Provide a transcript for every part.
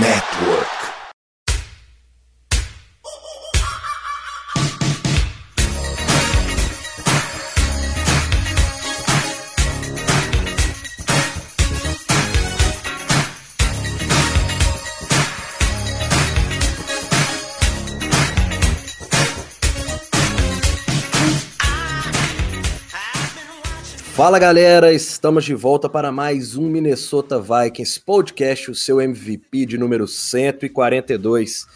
Network. Fala galera, estamos de volta para mais um Minnesota Vikings podcast, o seu MVP de número 142.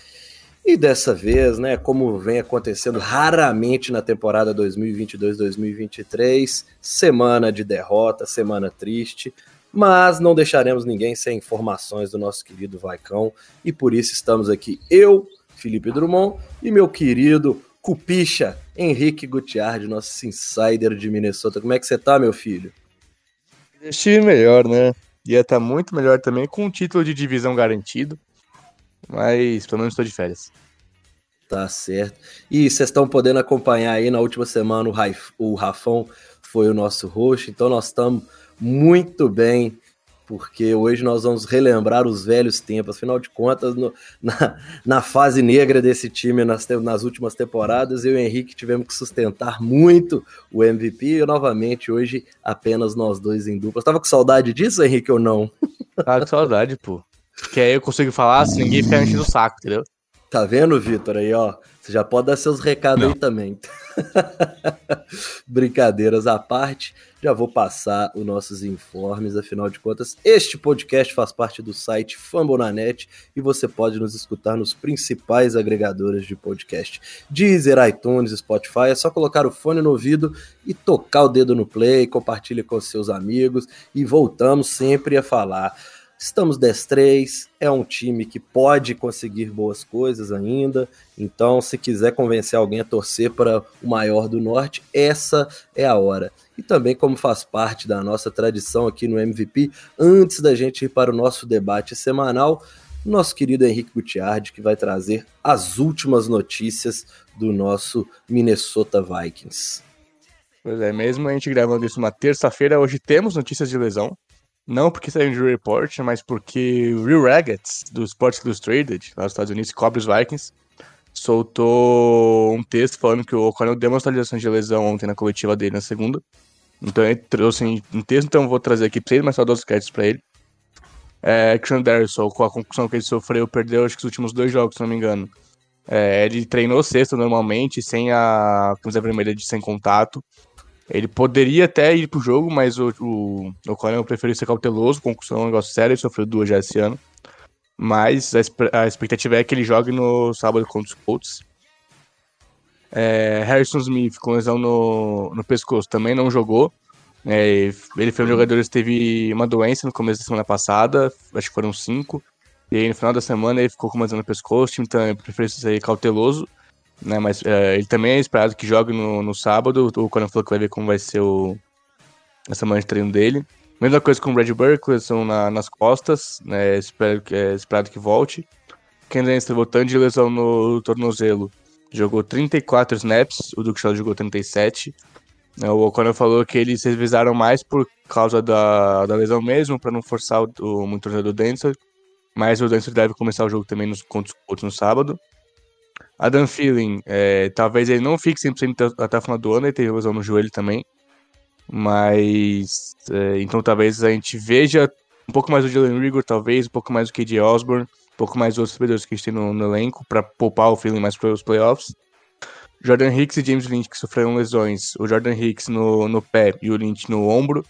E dessa vez, né, como vem acontecendo raramente na temporada 2022-2023, semana de derrota, semana triste, mas não deixaremos ninguém sem informações do nosso querido Vaicão e por isso estamos aqui eu, Felipe Drummond e meu querido Cupicha, Henrique Gutiardi, nosso insider de Minnesota. Como é que você tá, meu filho? Estive melhor, né? Ia estar tá muito melhor também com o título de divisão garantido. Mas pelo menos estou de férias. Tá certo. E vocês estão podendo acompanhar aí na última semana o, Raif, o Rafão foi o nosso host, então nós estamos muito bem porque hoje nós vamos relembrar os velhos tempos. Afinal de contas, no, na, na, fase negra desse time nas, nas últimas temporadas, eu e o Henrique tivemos que sustentar muito o MVP e novamente hoje apenas nós dois em dupla. Tava com saudade disso, Henrique, ou não? Tava com saudade, pô. Que aí eu consigo falar se ninguém ficar enchendo o saco, entendeu? Tá vendo, Vitor? Aí, ó. Você já pode dar seus recados não. aí também. Brincadeiras à parte, já vou passar os nossos informes. Afinal de contas, este podcast faz parte do site Fambonanet e você pode nos escutar nos principais agregadores de podcast: Deezer, iTunes, Spotify. É só colocar o fone no ouvido e tocar o dedo no play, compartilhe com seus amigos e voltamos sempre a falar Estamos 10-3, é um time que pode conseguir boas coisas ainda. Então, se quiser convencer alguém a torcer para o maior do norte, essa é a hora. E também, como faz parte da nossa tradição aqui no MVP, antes da gente ir para o nosso debate semanal, nosso querido Henrique Gutiardi, que vai trazer as últimas notícias do nosso Minnesota Vikings. Pois é, mesmo a gente gravando isso uma terça-feira, hoje temos notícias de lesão. Não porque saiu de report, mas porque o Real Raggets, do Sports Illustrated, lá nos Estados Unidos, que cobre os Vikings, soltou um texto falando que o O'Connell deu uma atualização de lesão ontem na coletiva dele na segunda. Então ele trouxe um texto, então vou trazer aqui pra ele, mas só dois créditos pra ele. É, Christian Darrison, com a concussão que ele sofreu, perdeu acho que os últimos dois jogos, se não me engano. É, ele treinou sexta normalmente, sem a camisa vermelha de sem contato. Ele poderia até ir pro jogo, mas o, o, o Conan preferiu ser cauteloso, concussão é um negócio sério, ele sofreu duas já esse ano. Mas a, a expectativa é que ele jogue no sábado contra os Colts. É, Harrison Smith com lesão no, no pescoço também não jogou. É, ele foi um jogador que teve uma doença no começo da semana passada, acho que foram cinco. E aí no final da semana ele ficou com uma lesão no pescoço, o time também preferiu ser cauteloso né? Mas é, ele também é esperado que jogue no, no sábado. O Conan falou que vai ver como vai ser o, a semana de treino dele. Mesma coisa com o Brad Burke, são na, nas costas, né? Espero, é esperado que volte. Ken Lenster voltando de lesão no tornozelo. Jogou 34 snaps, o Duke Shaw jogou 37. É, o O'Connor falou que eles revisaram mais por causa da, da lesão mesmo, para não forçar o, o, muito o do Denzel. Mas o Denzel deve começar o jogo também nos contra os no sábado. Adam Feeling, é, talvez ele não fique 100% até o final do ano, ele tem lesão no joelho também. Mas. É, então talvez a gente veja um pouco mais do Jalen Rigor, talvez, um pouco mais do KJ Osborne, um pouco mais dos outros jogadores que a gente tem no, no elenco, para poupar o Feeling mais para os playoffs. Jordan Hicks e James Lynch, que sofreram lesões. O Jordan Hicks no, no pé e o Lynch no ombro.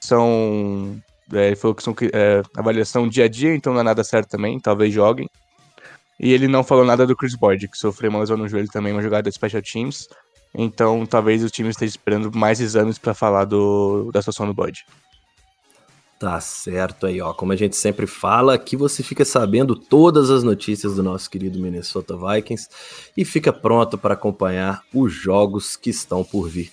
São. É, ele falou que são é, avaliação dia a dia, então não é nada certo também, talvez joguem. E ele não falou nada do Chris Boyd, que sofreu uma lesão no joelho também, uma jogada de Special Teams. Então talvez o time esteja esperando mais exames para falar do, da situação do Boyd. Tá certo aí, ó. Como a gente sempre fala, aqui você fica sabendo todas as notícias do nosso querido Minnesota Vikings e fica pronto para acompanhar os jogos que estão por vir.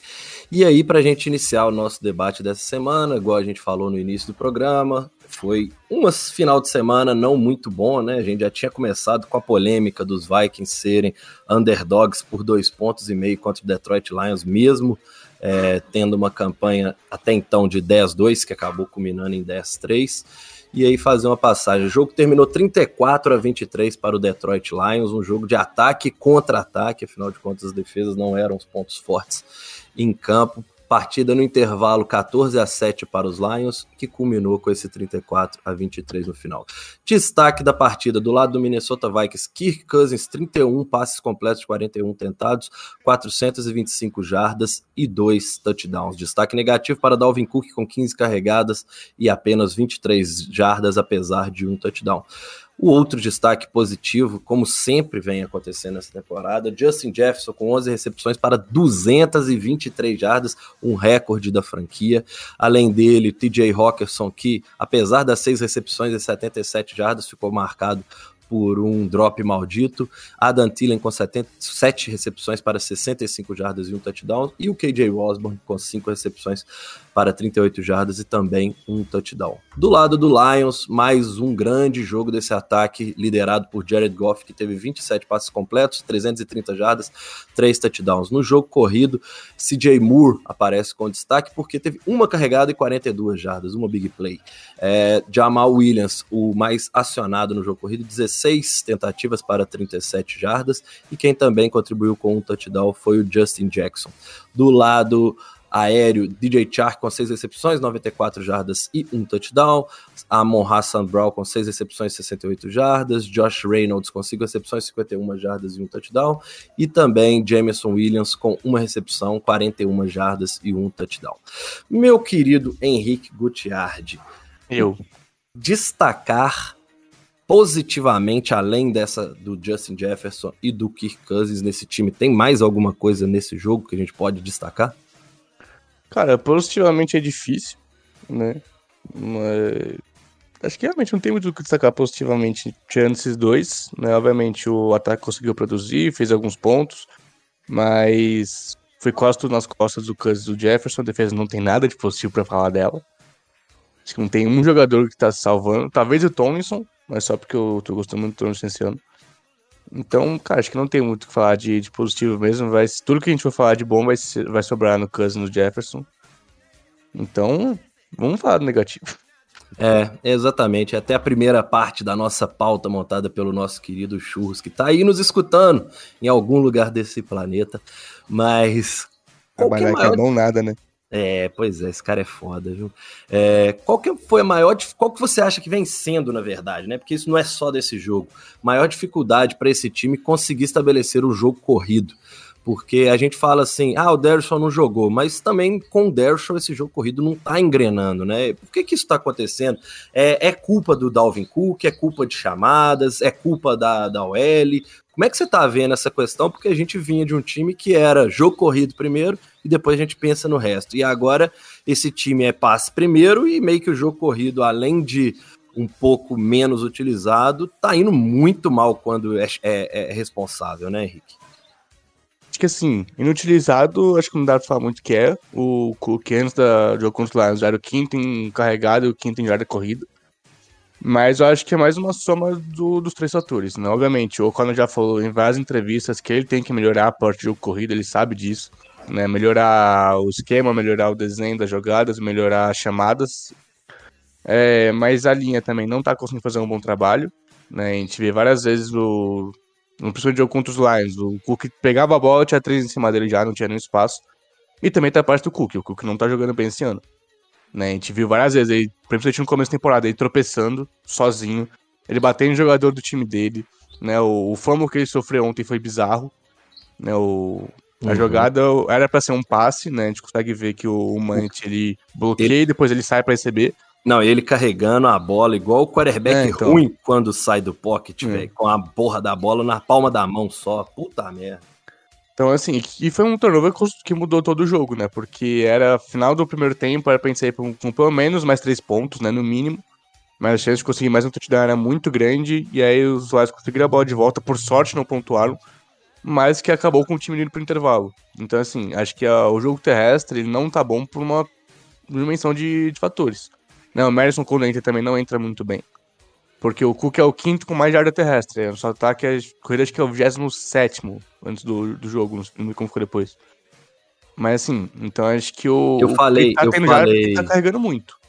E aí, para a gente iniciar o nosso debate dessa semana, igual a gente falou no início do programa, foi um final de semana não muito bom, né? A gente já tinha começado com a polêmica dos Vikings serem underdogs por dois pontos e meio contra o Detroit Lions, mesmo é, tendo uma campanha até então de 10-2, que acabou culminando em 10-3 e aí fazer uma passagem. O jogo terminou 34 a 23 para o Detroit Lions, um jogo de ataque e contra-ataque, afinal de contas as defesas não eram os pontos fortes em campo. Partida no intervalo 14 a 7 para os Lions, que culminou com esse 34 a 23 no final. Destaque da partida do lado do Minnesota Vikings, Kirk Cousins, 31 passes completos de 41 tentados, 425 jardas e 2 touchdowns. Destaque negativo para Dalvin Cook com 15 carregadas e apenas 23 jardas, apesar de um touchdown. O outro destaque positivo, como sempre vem acontecendo nessa temporada, Justin Jefferson com 11 recepções para 223 jardas, um recorde da franquia. Além dele, TJ Hawkinson, que apesar das seis recepções e 77 jardas, ficou marcado por um drop maldito. Adam Thielen com 77 recepções para 65 jardas e um touchdown. E o KJ Osborne com 5 recepções para 38 jardas e também um touchdown. Do lado do Lions, mais um grande jogo desse ataque liderado por Jared Goff, que teve 27 passes completos, 330 jardas, 3 touchdowns. No jogo corrido, CJ Moore aparece com destaque porque teve uma carregada e 42 jardas, uma big play. É, Jamal Williams, o mais acionado no jogo corrido, 16 tentativas para 37 jardas, e quem também contribuiu com um touchdown foi o Justin Jackson. Do lado aéreo, DJ Chark com 6 recepções, 94 jardas e um touchdown. Amon Hassan Brown com 6 recepções, 68 jardas. Josh Reynolds com 5 recepções, 51 jardas e um touchdown. E também Jameson Williams com uma recepção, 41 jardas e um touchdown. Meu querido Henrique Gutiardi. Eu. Destacar positivamente, além dessa do Justin Jefferson e do Kirk Cousins nesse time, tem mais alguma coisa nesse jogo que a gente pode destacar? Cara, positivamente é difícil, né? Mas acho que realmente não tem muito o que destacar positivamente tirando esses dois, né? Obviamente o ataque conseguiu produzir, fez alguns pontos, mas foi quase tudo nas costas do Cousins do Jefferson, a defesa não tem nada de positivo para falar dela. Acho que não tem um jogador que tá se salvando, talvez o Tomlinson, mas só porque eu tô gostando muito do Tomlinson esse ano. Então, cara, acho que não tem muito o que falar de, de, positivo mesmo. Vai, tudo que a gente for falar de bom vai, vai sobrar no Cousins no Jefferson. Então, vamos falar do negativo. É, exatamente. Até a primeira parte da nossa pauta montada pelo nosso querido Churros, que tá aí nos escutando em algum lugar desse planeta. Mas. Mas não é bom nada, né? É, pois é, esse cara é foda, viu? É, qual que foi a maior. Qual que você acha que vem sendo, na verdade, né? Porque isso não é só desse jogo. Maior dificuldade para esse time conseguir estabelecer o jogo corrido. Porque a gente fala assim, ah, o Derson não jogou, mas também com o Derson esse jogo corrido não tá engrenando, né? Por que que isso tá acontecendo? É, é culpa do Dalvin Cook, é culpa de chamadas, é culpa da, da OL, como é que você tá vendo essa questão? Porque a gente vinha de um time que era jogo corrido primeiro e depois a gente pensa no resto. E agora esse time é passe primeiro e meio que o jogo corrido, além de um pouco menos utilizado, tá indo muito mal quando é, é, é responsável, né, Henrique? Que assim, inutilizado, acho que não dá pra falar muito que é. O Cook antes da jogo contra os Lions era o quinto em carregado e o quinto em jarda corrida. Mas eu acho que é mais uma soma do, dos três fatores, né? Obviamente, o O'Connor já falou em várias entrevistas que ele tem que melhorar a parte de corrida, ele sabe disso, né? Melhorar o esquema, melhorar o desenho das jogadas, melhorar as chamadas. É, mas a linha também não tá conseguindo fazer um bom trabalho, né? A gente vê várias vezes o. No principalmente jogo contra os Lions, o Cook pegava a bola, tinha três em cima dele já, não tinha nenhum espaço. E também tá a parte do Cook, o Cook não tá jogando bem esse ano. Né? A gente viu várias vezes aí, principalmente no começo da temporada, ele tropeçando sozinho, ele batendo em jogador do time dele, né? O, o famo que ele sofreu ontem foi bizarro, né? O, a uhum. jogada era para ser um passe, né? A gente consegue ver que o, o Mant, ele bloqueia ele... e depois ele sai para receber. Não, ele carregando a bola igual o quarterback é, então... ruim quando sai do pocket, é. velho, com a porra da bola na palma da mão só. Puta merda. Então, assim, e foi um turnover que mudou todo o jogo, né? Porque era final do primeiro tempo, era pra gente sair com, com pelo menos mais três pontos, né? No mínimo. Mas a chance de conseguir mais um touchdown era muito grande. E aí os usuários conseguiram a bola de volta. Por sorte, não pontuaram. Mas que acabou com o time indo pro intervalo. Então, assim, acho que a, o jogo terrestre ele não tá bom por uma dimensão de, de fatores. Não, o Madison entra também não entra muito bem. Porque o Cook é o quinto com mais jarda terrestre. O seu ataque é corrida acho que é o 27 antes do, do jogo, não como ficou depois. Mas assim, então acho que o. Eu falei, tá eu falei. Tá carregando muito.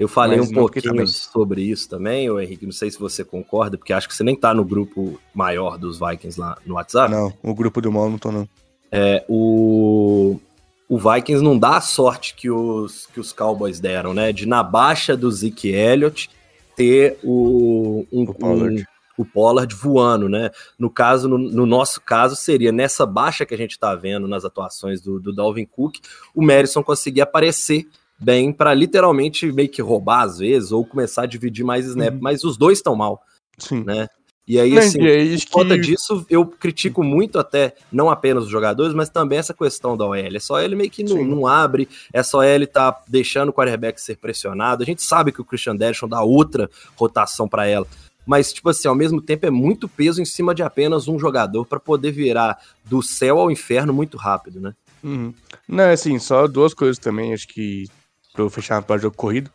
Eu falei Mas um pouquinho sobre isso também, ô Henrique. Não sei se você concorda, porque acho que você nem tá no grupo maior dos Vikings lá no WhatsApp. Não, o grupo do mal não tô, não. É, o, o Vikings não dá a sorte que os, que os Cowboys deram, né? De na baixa do Zeke Elliott ter o, um, O Pollard. um- o Pollard voando, né? No caso, no, no nosso caso, seria nessa baixa que a gente tá vendo nas atuações do, do Dalvin Cook, o Madison conseguir aparecer bem para literalmente meio que roubar às vezes ou começar a dividir mais snap, Uhum. mas os dois estão mal, Sim. né? E aí, assim, acho por conta que- disso, eu critico muito até, não apenas os jogadores, mas também essa questão da OL. É só ele meio que não, não abre, é só ele tá deixando o quarterback ser pressionado. A gente sabe que o Christian Derrickson dá outra rotação para ela. Mas, tipo assim, ao mesmo tempo é muito peso em cima de apenas um jogador para poder virar do céu ao inferno muito rápido, né? Uhum. Não, é assim, só duas coisas também, acho que pra eu fechar a parte do jogo corrido.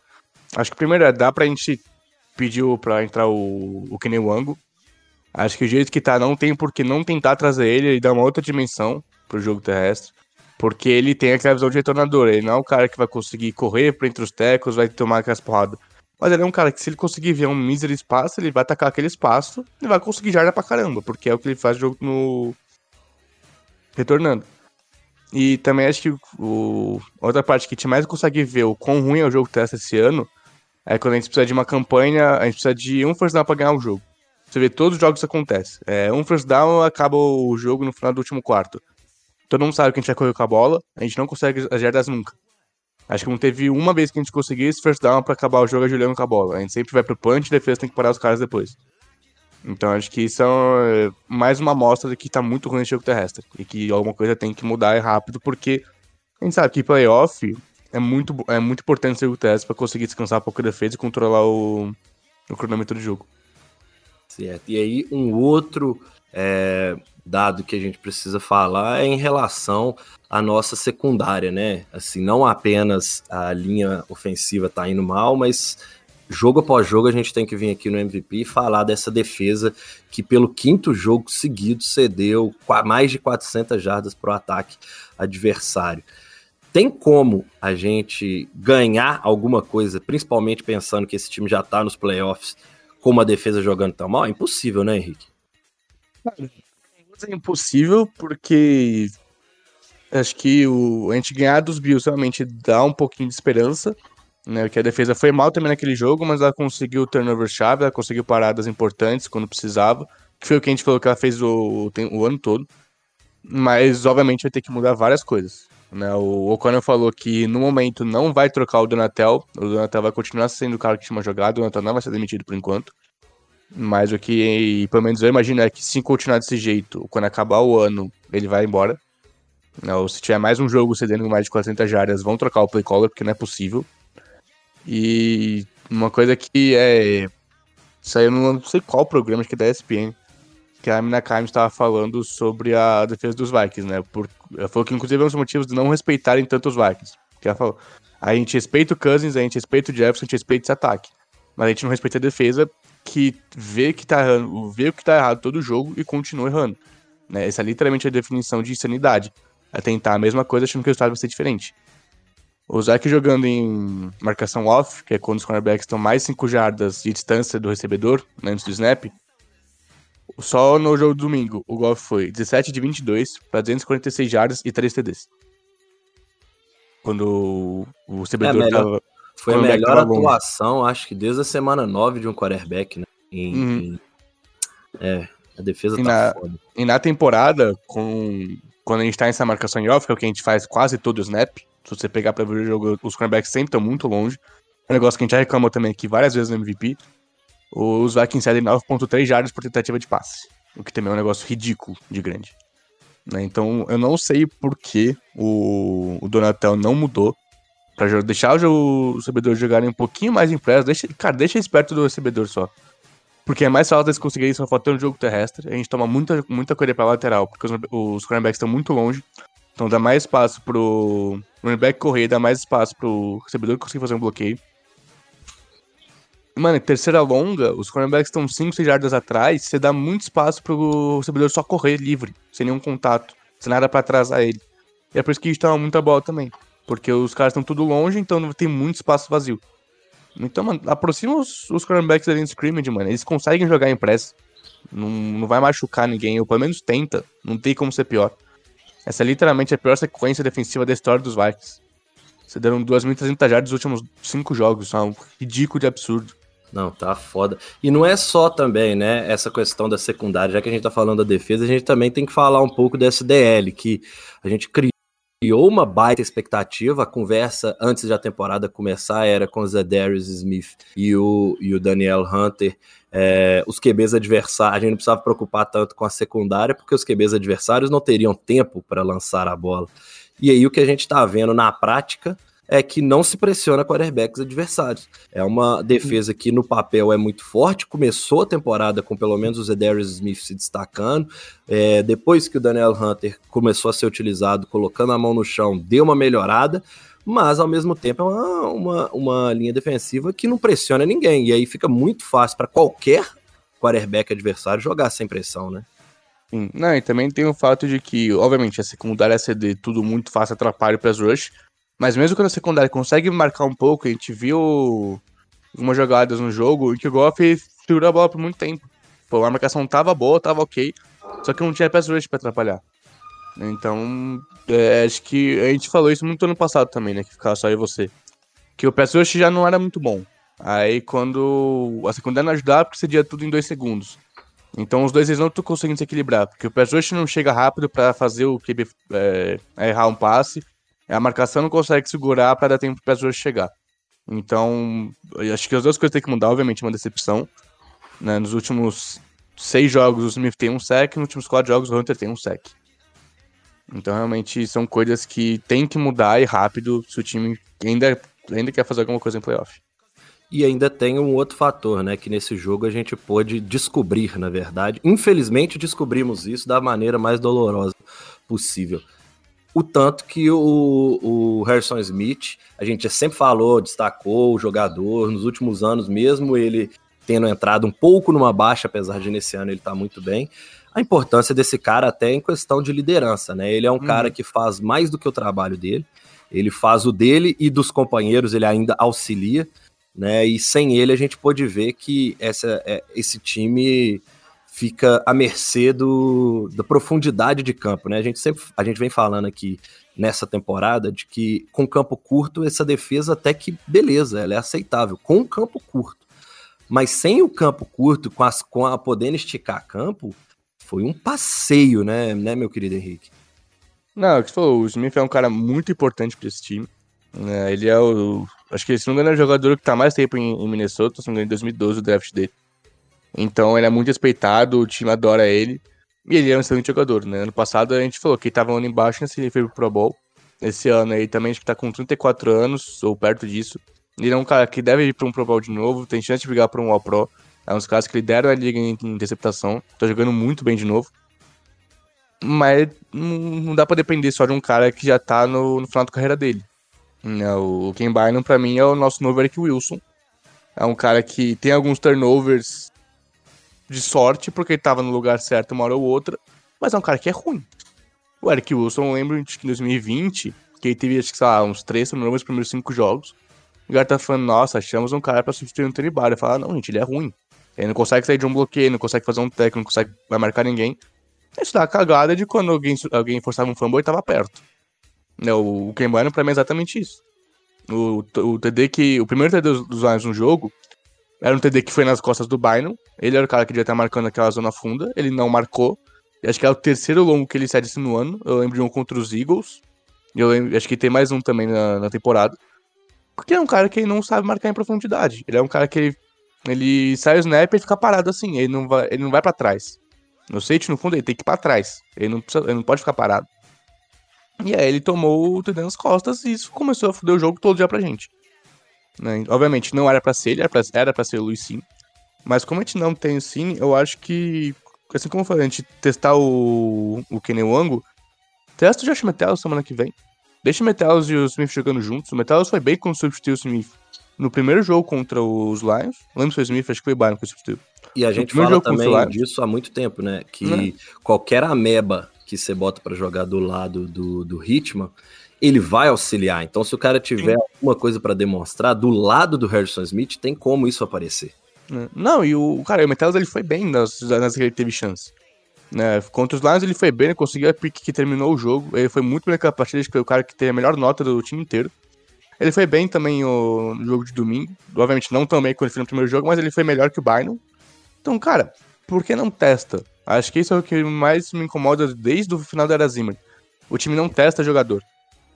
Acho que primeiro é, dá pra gente pedir o- pra entrar o, o Kenny Wango. Acho que o jeito que tá, não tem por que não tentar trazer ele e dar uma outra dimensão pro jogo terrestre. Porque ele tem aquela visão de retornador. Ele não é um cara que vai conseguir correr por entre os tecos, vai tomar aquelas porradas. Mas ele é um cara que, se ele conseguir ver um mísero espaço, ele vai atacar aquele espaço e vai conseguir jarda pra caramba. Porque é o que ele faz jogo no. Retornando. E também acho que o, outra parte que a gente mais consegue ver o quão ruim é o jogo teste esse ano é quando a gente precisa de uma campanha, a gente precisa de um first down pra ganhar o jogo. Você vê todos os jogos isso acontece. É, um first down acaba o jogo no final do último quarto. Todo mundo sabe que a gente vai correr com a bola, a gente não consegue as jardas nunca. Acho que não teve uma vez que a gente conseguiu esse first down pra acabar o jogo ajoelhando com a bola. A gente sempre vai pro punch e a defesa tem que parar os caras depois. Então acho que isso é mais uma amostra de que tá muito ruim esse jogo terrestre. E que alguma coisa tem que mudar rápido, porque a gente sabe que playoff é muito, é muito importante esse jogo terrestre pra conseguir descansar um pouco a defesa e controlar o, o cronômetro do jogo. Certo. E aí, um outro é, dado que a gente precisa falar é em relação à nossa secundária, né? Assim, não apenas a linha ofensiva tá indo mal, mas jogo após jogo a gente tem que vir aqui no MVP e falar dessa defesa que pelo quinto jogo seguido cedeu mais de 400 jardas para o ataque adversário. Tem como a gente ganhar alguma coisa, principalmente pensando que esse time já tá nos playoffs, com uma defesa jogando tão mal? É impossível, né, Henrique? É impossível porque acho que o, a gente ganhar dos Bills realmente dá um pouquinho de esperança, né? Porque a defesa foi mal também naquele jogo, mas ela conseguiu turnover chave, ela conseguiu paradas importantes quando precisava, que foi o que a gente falou que ela fez o, o, o ano todo. Mas obviamente vai ter que mudar várias coisas. Né? O O'Connor falou que no momento não vai trocar o Donatel, o Donatel vai continuar sendo o cara que tinha jogado, o Donatel não vai ser demitido por enquanto. Mas o que, pelo menos eu imagino, é que se continuar desse jeito, quando acabar o ano, ele vai embora. Né, Ou se tiver mais um jogo cedendo mais de 400 jardas, vão trocar o play caller, porque não é possível. E uma coisa que é. Eu não sei qual programa, acho que é da ESPN, que a Mina Kimes estava falando sobre a defesa dos Vikings, né? Por, ela falou que inclusive é um dos motivos de não respeitarem tanto os Vikings. Que ela falou: a gente respeita o Cousins, a gente respeita o Jefferson, a gente respeita esse ataque. Mas a gente não respeita a defesa que vê que tá errando, vê o que tá errado todo jogo e continua errando. Né? Essa é literalmente a definição de insanidade. É tentar a mesma coisa achando que o resultado vai ser diferente. O Zach jogando em marcação off, que é quando os cornerbacks estão mais 5 jardas de distância do recebedor, né, antes do snap. Só no jogo do domingo, o Goff foi 17 de 22 para 246 jardas e 3 TDs. Quando o- o recebedor melhor. tava... Foi a é melhor tava longe? atuação, acho que desde a semana 9 de um quarterback, né? Em, Uhum. em- É, a defesa E tá na- foda. E na temporada, com... quando a gente tá nessa marcação em off, que é o que a gente faz quase todo o snap, se você pegar pra ver o jogo, os cornerbacks sempre estão muito longe. É um negócio que a gente já reclamou também aqui várias vezes no MVP. Os Vikings cedem 9.3 jardas por tentativa de passe. O que também é um negócio ridículo de grande. Né, Então, eu não sei por que o, o Donatel não mudou jo- deixar o, os recebedores jogarem um pouquinho mais em press. Deixa, cara, deixa eles perto do recebedor só. Porque é mais fácil eles conseguirem só faltando jogo terrestre. A gente toma muita, muita corrida pra lateral, porque os, os cornerbacks estão muito longe. Então dá mais espaço pro running back correr, dá mais espaço pro recebedor conseguir fazer um bloqueio. Mano, terceira longa, os cornerbacks estão 5, 6 jardas atrás, você dá muito espaço pro recebedor só correr livre, sem nenhum contato, sem nada pra atrasar ele. E é por isso que a gente toma muita bola também. Porque os caras estão tudo longe, então tem muito espaço vazio. Então, mano, aproxima os, os cornerbacks da linha de scrimmage, mano. Eles conseguem jogar em press. Não, não vai machucar ninguém, ou pelo menos tenta. Não tem como ser pior. Essa é literalmente a pior sequência defensiva da história dos Vikings. Você deram 2.300 jardas nos últimos cinco jogos. Isso é um ridículo de absurdo. Não, tá foda. E não é só também, né, essa questão da secundária, já que a gente tá falando da defesa, a gente também tem que falar um pouco dessa DL, que a gente criou uma baita expectativa, a conversa antes da temporada começar era com o Zedarius Smith e o, e o Daniel Hunter, é, os QBs adversários, a gente não precisava preocupar tanto com a secundária, porque os QBs adversários não teriam tempo para lançar a bola. E aí o que a gente está vendo na prática é que não se pressiona quarterbacks adversários. É uma defesa que no papel é muito forte, começou a temporada com pelo menos o Zedarius Smith se destacando, é, depois que o Daniel Hunter começou a ser utilizado, colocando a mão no chão, deu uma melhorada, mas ao mesmo tempo é uma, uma, uma linha defensiva que não pressiona ninguém, e aí fica muito fácil para qualquer quarterback adversário jogar sem pressão, né? Não, e também tem o fato de que, obviamente, a secundária CD tudo muito fácil atrapalha para as rush, mas mesmo quando a secundária consegue marcar um pouco, a gente viu algumas jogadas no jogo em que o Goff segurou a bola por muito tempo. Pô, a marcação tava boa, tava ok, só que não tinha pass rush pra atrapalhar. Então, é, acho que a gente falou isso muito ano passado também, né, que ficava só eu e você. Que o pass rush já não era muito bom. Aí quando a secundária não ajudava, porque cedia tudo em dois segundos. Então os dois eles não estão conseguindo se equilibrar, porque o pass rush não chega rápido para fazer o QB é, errar um passe, a marcação não consegue segurar para dar tempo para as chegar. Então, acho que as duas coisas têm que mudar, obviamente, uma decepção. Né? Nos últimos seis jogos o Smith tem um sec, nos últimos quatro jogos o Hunter tem um sec. Então, realmente, são coisas que tem que mudar e rápido se o time ainda, ainda quer fazer alguma coisa em playoff. E ainda tem um outro fator, né? Que nesse jogo a gente pôde descobrir, na verdade. Infelizmente, descobrimos isso da maneira mais dolorosa possível o tanto que o, o Harrison Smith, a gente sempre falou, destacou o jogador, nos últimos anos, mesmo ele tendo entrado um pouco numa baixa, apesar de nesse ano ele tá muito bem, a importância desse cara até em questão de liderança, né? Ele é um uhum. cara que faz mais do que o trabalho dele, ele faz o dele e dos companheiros ele ainda auxilia, né? E sem ele a gente pôde ver que essa, é, esse time fica à mercê do, da profundidade de campo, né? A gente sempre a gente vem falando aqui nessa temporada de que com campo curto essa defesa até que beleza, ela é aceitável com campo curto. Mas sem o campo curto, com, as, com a podendo esticar campo, foi um passeio, né, né meu querido Henrique? Não, que falou, o Smith é um cara muito importante para esse time. É, ele é o. Acho que esse não é o jogador que tá mais tempo em, em Minnesota, se não me engano, em 2012 o draft dele. Então ele é muito respeitado, o time adora ele. E ele é um excelente jogador, né? Ano passado a gente falou que ele tava ano embaixo, nesse foi pro Pro Bowl. Esse ano aí também acho que tá com 34 anos, ou perto disso. Ele é um cara que deve ir pra um Pro Bowl de novo, tem chance de brigar pra um All Pro. É um dos caras que lideram a liga em interceptação. Tá jogando muito bem de novo. Mas não dá para depender só de um cara que já tá no, no final da carreira dele. Né, o Ken Bynum, pra mim, é o nosso novo Eric Wilson. É um cara que tem alguns turnovers de sorte, porque ele tava no lugar certo uma hora ou outra, mas é um cara que é ruim. O Eric Wilson, eu lembro que em 2020, que ele teve, acho que, sei lá, uns três turnovers nos primeiros cinco jogos. O cara tá falando, nossa, achamos um cara pra substituir o Tony. Eu falo, não, gente, ele é ruim. Ele não consegue sair de um bloqueio, não consegue fazer um técnico, não consegue vai marcar ninguém. Isso dá a cagada de quando alguém, alguém forçava um fumble e tava perto. Né, o, Ken Bueno, pra mim, é exatamente isso. O, o TD que. O primeiro TD dos Lions no jogo era um TD que foi nas costas do Bynum. Ele era o cara que devia estar marcando aquela zona funda. Ele não marcou. Acho que é o terceiro longo que ele cede no ano. Eu lembro de um contra os Eagles. E eu lembro, acho que tem mais um também na, na temporada. Porque é um cara que não sabe marcar em profundidade. Ele é um cara que ele, ele sai o snap e fica parado assim. Ele não vai, ele não vai para trás. No safety, no fundo, ele tem que ir pra trás. Ele não, precisa, ele não pode ficar parado. E aí ele tomou o TD nas costas e isso começou a foder o jogo todo já pra gente. Né? Obviamente não era para ser ele, era pra ser o Luiz Sim. Mas como a gente não tem o Sim, eu acho que, assim como eu falei, a gente testar o, o Kenny Wango, testa o Josh Metellus semana que vem. Deixa o Metellus e o Smith jogando juntos. O Metellus foi bem quando substituiu o Smith no primeiro jogo contra os Lions. Lembro se foi o Smith, acho que foi o Byron que substituiu. E a gente fala também disso há muito tempo, né? Que né? qualquer ameba que você bota para jogar do lado do, do Hitman, ele vai auxiliar. Então, se o cara tiver Sim. alguma coisa para demonstrar, do lado do Harrison Smith, tem como isso aparecer. É. Não, e o cara, o Metelos ele foi bem nas, nas que ele teve chance. Né? Contra os Lions ele foi bem, ele conseguiu a pique que terminou o jogo. Ele foi muito bem naquela partida, acho que foi o cara que tem a melhor nota do time inteiro. Ele foi bem também o, no jogo de domingo. Obviamente não tão bem quanto ele foi no primeiro jogo, mas ele foi melhor que o Bynum. Então, cara, por que não testa? Acho que isso é o que mais me incomoda desde o final da era Zimmer. O time não testa jogador.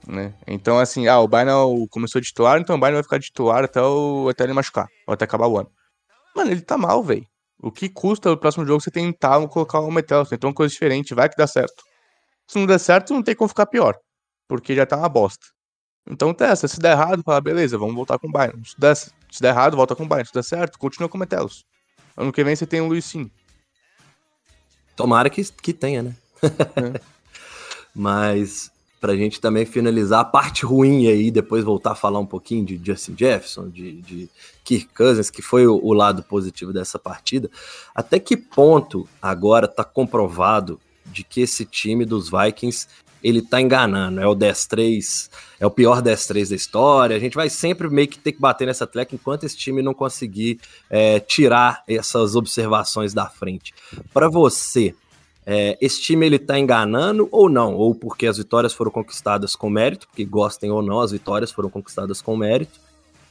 Né? Então, assim, ah, o Bynum começou a titular, então o Bynum vai ficar de titular até, o, até ele machucar, ou até acabar o ano. Mano, ele tá mal, velho. O que custa o próximo jogo você tentar colocar o Metal, uma coisa diferente, vai que dá certo. Se não der certo, não tem como ficar pior. Porque já tá uma bosta. Então testa, se der errado, fala, beleza, vamos voltar com o Bayern. Se der, se der errado, volta com o Bayern. Se der certo, continua com o Metelos. Ano que vem você tem o Luiz Sim. Tomara que, que tenha, né? É. Mas pra gente também finalizar a parte ruim aí, depois voltar a falar um pouquinho de Justin Jefferson, de, de Kirk Cousins, que foi o, o lado positivo dessa partida. Até que ponto agora tá comprovado de que esse time dos Vikings ele tá enganando. É o 10-3, é o pior 10-3 da história. A gente vai sempre meio que ter que bater nessa tecla enquanto esse time não conseguir é, tirar essas observações da frente. Para você, é, esse time ele tá enganando ou não? Ou porque as vitórias foram conquistadas com mérito, porque gostem ou não, as vitórias foram conquistadas com mérito.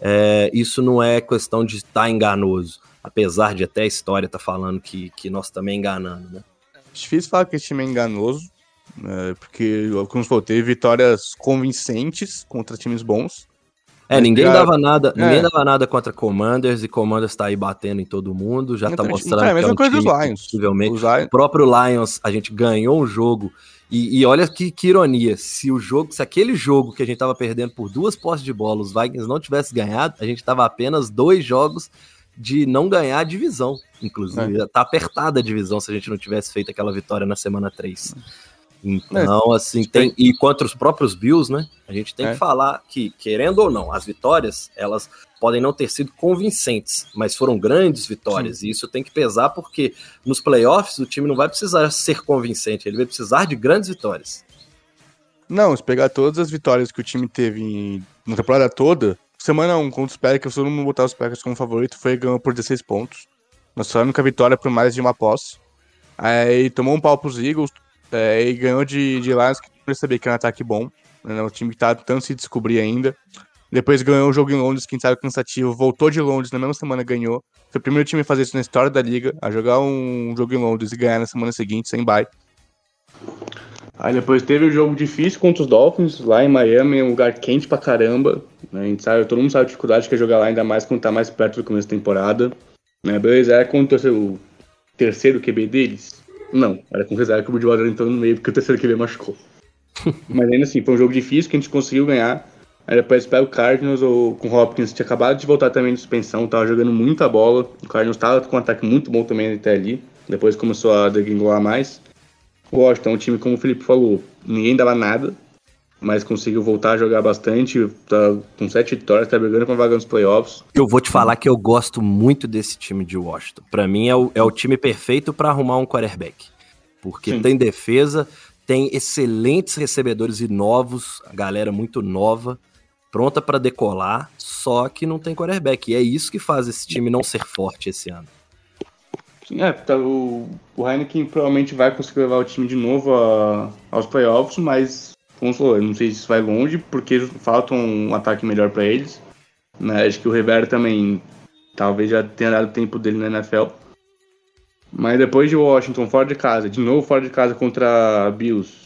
É, isso não é questão de estar tá enganoso, apesar de até a história tá falando que, que nós também enganando, né? Difícil falar que esse time é enganoso, né, porque, como você falou, teve vitórias convincentes contra times bons. É, ninguém dava nada, é. ninguém dava nada contra Commanders e Commanders tá aí batendo em todo mundo, já tá mostrando é, a mesma que é um coisa dos Lions. Possivelmente. Lions. O próprio Lions, a gente ganhou um jogo e, e, olha que, que, ironia, se o jogo, se aquele jogo que a gente tava perdendo por duas postes de bola, os Vikings não tivesse ganhado, a gente tava apenas dois jogos de não ganhar a divisão, inclusive. É. Tá apertada a divisão se a gente não tivesse feito aquela vitória na semana 3. Então, assim, tem. E contra os próprios Bills, né? A gente tem é. que falar que, querendo ou não, as vitórias, elas podem não ter sido convincentes, mas foram grandes vitórias. Sim. E isso tem que pesar, porque nos playoffs o time não vai precisar ser convincente, ele vai precisar de grandes vitórias. Não, se pegar todas as vitórias que o time teve na temporada toda, semana 1 contra os Packers, todo mundo botar os Packers como favorito, foi ganhando por 16 pontos. Nossa única vitória por mais de uma posse. Aí tomou um pau pros Eagles, é, e ganhou de, de Lions, que perceber que é um ataque bom. Né? O time tá tentando se descobrir ainda. Depois ganhou o jogo em Londres, quem sabe cansativo. Voltou de Londres, na mesma semana ganhou. Foi o primeiro time a fazer isso na história da liga, a jogar um jogo em Londres e ganhar na semana seguinte, sem bye. Aí depois teve o jogo difícil contra os Dolphins, lá em Miami, um lugar quente pra caramba. Né? A gente sabe, todo mundo sabe a dificuldade que é jogar lá, ainda mais quando tá mais perto do começo da temporada. Né? Beleza, é contra o terceiro QB deles. Não, era com reserva que o Bridgewater entrou no meio porque o terceiro QB machucou. Mas ainda assim, foi um jogo difícil que a gente conseguiu ganhar. Aí depois pega o Cardinals ou com o Hopkins, tinha acabado de voltar também de suspensão, tava jogando muita bola. O Cardinals tava com um ataque muito bom também até ali. Depois começou a degringolar mais. O Washington, um time, como o Felipe falou, ninguém dava nada, mas conseguiu voltar a jogar bastante. Tá com sete vitórias, tá brigando com a vaga nos playoffs. Eu vou te falar que eu gosto muito desse time de Washington. Para mim é o, é o time perfeito para arrumar um quarterback. Porque Sim. tem defesa, tem excelentes recebedores e novos, a galera muito nova, pronta para decolar, só que não tem quarterback. E é isso que faz esse time não ser forte esse ano. Sim, é, tá, o, o Heineken provavelmente vai conseguir levar o time de novo a, aos playoffs, mas como falou, eu não sei se isso vai longe, porque falta um ataque melhor para eles. Né? Acho que o Rivera também talvez já tenha dado tempo dele na NFL. Mas depois de Washington fora de casa, de novo fora de casa contra Bills,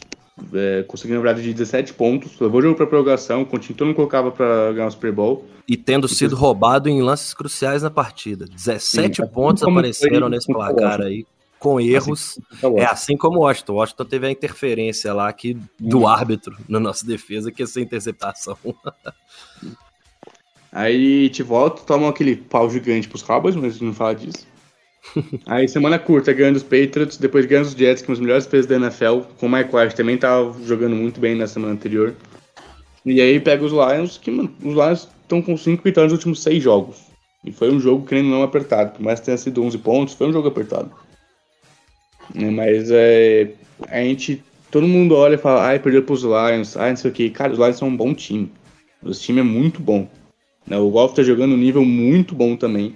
é, conseguindo um de 17 pontos, levou o jogo para prorrogação, continuou não colocava para ganhar o Super Bowl. E tendo sido roubado em lances cruciais na partida. 17 Sim, assim pontos apareceram nesse placar aí com assim erros. Assim, é assim como o Washington. O Washington teve a interferência lá aqui do hum. árbitro na nossa defesa, que é essa interceptação. Aí te volta, toma aquele pau gigante pros Cowboys, mas não fala disso. Aí semana curta, ganhando os Patriots, depois ganhando os Jets, que são os melhores pesos da NFL, com o Mike White também tava jogando muito bem na semana anterior. E aí pega os Lions, que mano, os Lions estão com 5 vitórias nos últimos 6 jogos. E foi um jogo que nem não apertado, por mais que tenha sido 11 pontos, foi um jogo apertado. Né, mas é, a gente todo mundo olha e fala, ai, perdeu pros Lions, ai, não sei o que. Cara, os Lions são um bom time. Esse time é muito bom. Né? O Golf tá jogando um nível muito bom também.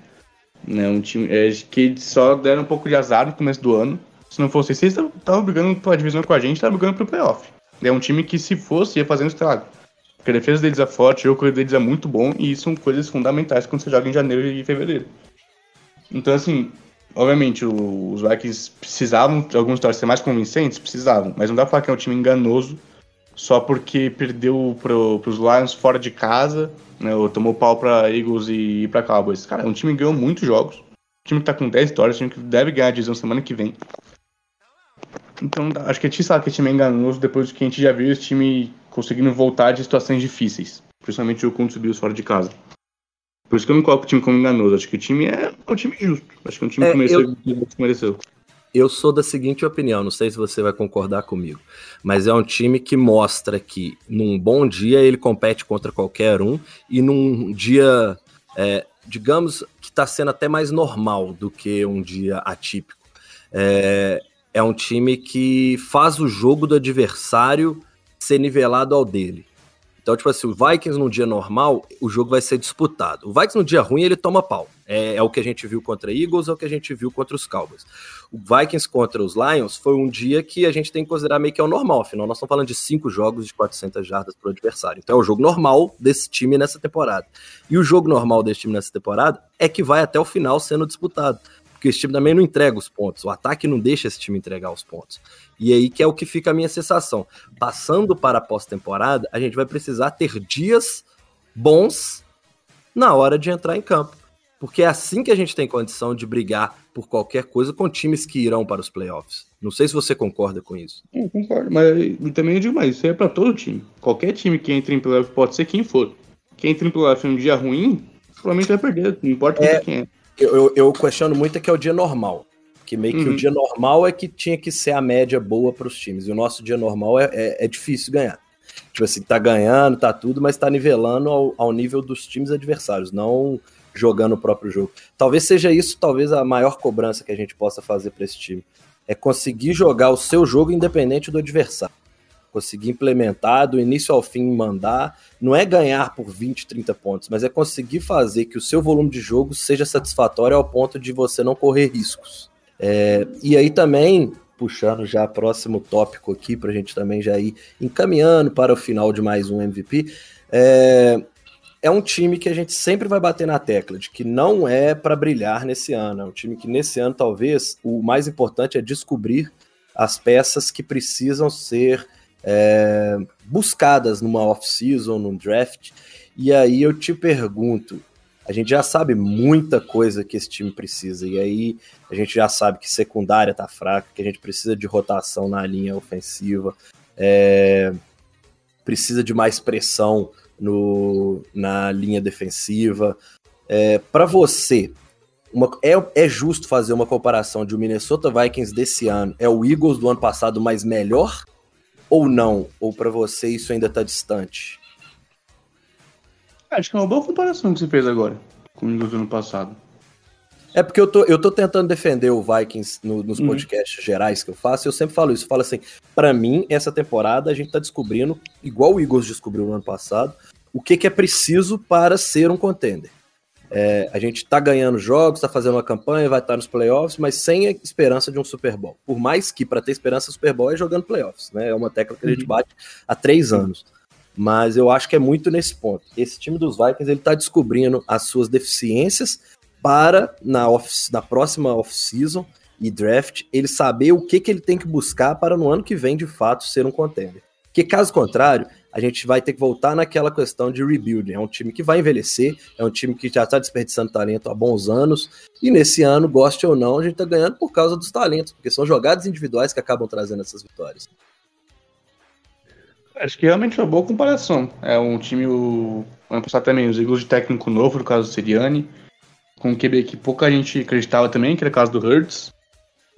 Né? Um time é, que só deram um pouco de azar no começo do ano. Se não fosse eles estavam brigando pela divisão com a gente, estavam brigando pro playoff. É um time que, se fosse, ia fazendo estrago. Porque a defesa deles é forte, o jogo deles é muito bom, e isso são coisas fundamentais quando você joga em janeiro e fevereiro. Então, assim, obviamente, os Vikings precisavam de alguns ser mais convincentes, precisavam, mas não dá pra falar que é um time enganoso só porque perdeu pro, pros Lions fora de casa, né, ou tomou pau pra Eagles e, e pra Cowboys. Cara, é um time que ganhou muitos jogos, um time que tá com 10 vitórias, um time que deve ganhar a divisão semana que vem. Então, acho que a gente sabe que esse time é enganoso depois que a gente já viu esse time conseguindo voltar de situações difíceis. Principalmente o contra os Bills fora de casa. Por isso que eu não coloco o time como enganoso. Acho que o time é, um time justo. Acho que é um time é, que mereceu eu... que mereceu. Eu sou da seguinte opinião, não sei se você vai concordar comigo, mas é um time que mostra que num bom dia ele compete contra qualquer um e num dia, é, digamos, que está sendo até mais normal do que um dia atípico. É, é um time que faz o jogo do adversário ser nivelado ao dele. Então, tipo assim, o Vikings num dia normal, o jogo vai ser disputado. O Vikings num dia ruim, ele toma pau. É, é, o que a gente viu contra Eagles, é o que a gente viu contra os Cowboys. O Vikings contra os Lions foi um dia que a gente tem que considerar meio que é o normal. Afinal, nós estamos falando de cinco jogos de 400 jardas para o adversário. Então é o jogo normal desse time nessa temporada. E o jogo normal desse time nessa temporada é que vai até o final sendo disputado porque esse time também não entrega os pontos. O ataque não deixa esse time entregar os pontos. E aí que é o que fica a minha sensação. Passando para a pós-temporada, a gente vai precisar ter dias bons na hora de entrar em campo. Porque é assim que a gente tem condição de brigar por qualquer coisa com times que irão para os playoffs. Não sei se você concorda com isso. Eu concordo, mas também eu digo mais, isso é para todo time. Qualquer time que entre em playoff pode ser quem for. Quem entra em playoff em um dia ruim, provavelmente vai perder, não importa é, quem é eu, eu, eu questiono muito é que é o dia normal. Que meio que uhum. o dia normal é que tinha que ser a média boa para os times. E o nosso dia normal é, é, é, difícil ganhar. Tipo assim, tá ganhando, tá tudo, mas tá nivelando ao, ao nível dos times adversários, não jogando o próprio jogo. Talvez seja isso, talvez a maior cobrança que a gente possa fazer para esse time. É conseguir jogar o seu jogo independente do adversário conseguir implementar do início ao fim, mandar, não é ganhar por 20, 30 pontos, mas é conseguir fazer que o seu volume de jogo seja satisfatório ao ponto de você não correr riscos. É, e aí também, puxando já próximo tópico aqui, para a gente também já ir encaminhando para o final de mais um MVP, é, é um time que a gente sempre vai bater na tecla de que não é para brilhar nesse ano. É um time que nesse ano, talvez, o mais importante é descobrir as peças que precisam ser é, buscadas numa off-season, num draft. E aí eu te pergunto, a gente já sabe muita coisa que esse time precisa, e aí a gente já sabe que secundária tá fraca, que a gente precisa de rotação na linha ofensiva, é, precisa de mais pressão no, na linha defensiva. É, Para você, uma, é, é justo fazer uma comparação de o Minnesota Vikings desse ano é o Eagles do ano passado, mas melhor? Ou não? Ou para você isso ainda tá distante? Acho que é uma boa comparação que você fez agora com o do ano passado. É porque eu tô, eu tô tentando defender o Vikings no, nos uhum. podcasts gerais que eu faço, e eu sempre falo isso. Eu falo assim, para mim, essa temporada a gente tá descobrindo, igual o Eagles descobriu no ano passado, o que, que é preciso para ser um contender. É, a gente tá ganhando jogos, tá fazendo uma campanha, vai estar tá nos playoffs, mas sem a esperança de um Super Bowl. Por mais que para ter esperança, Super Bowl é jogando playoffs, né? É uma tecla que a gente uhum. bate há três anos. Mas eu acho que é muito nesse ponto. Esse time dos Vikings ele tá descobrindo as suas deficiências para na, off, na próxima off-season e draft ele saber o que, que ele tem que buscar para no ano que vem de fato ser um contender. Porque caso contrário, a gente vai ter que voltar naquela questão de rebuilding. É um time que vai envelhecer, é um time que já está desperdiçando talento há bons anos, e nesse ano, goste ou não, a gente está ganhando por causa dos talentos, porque são jogadas individuais que acabam trazendo essas vitórias. Acho que realmente é uma boa comparação. É um time, o ano passado também, os Eagles de técnico novo, no caso do Siriani, com um QB que pouca gente acreditava também, que era o caso do Hurts.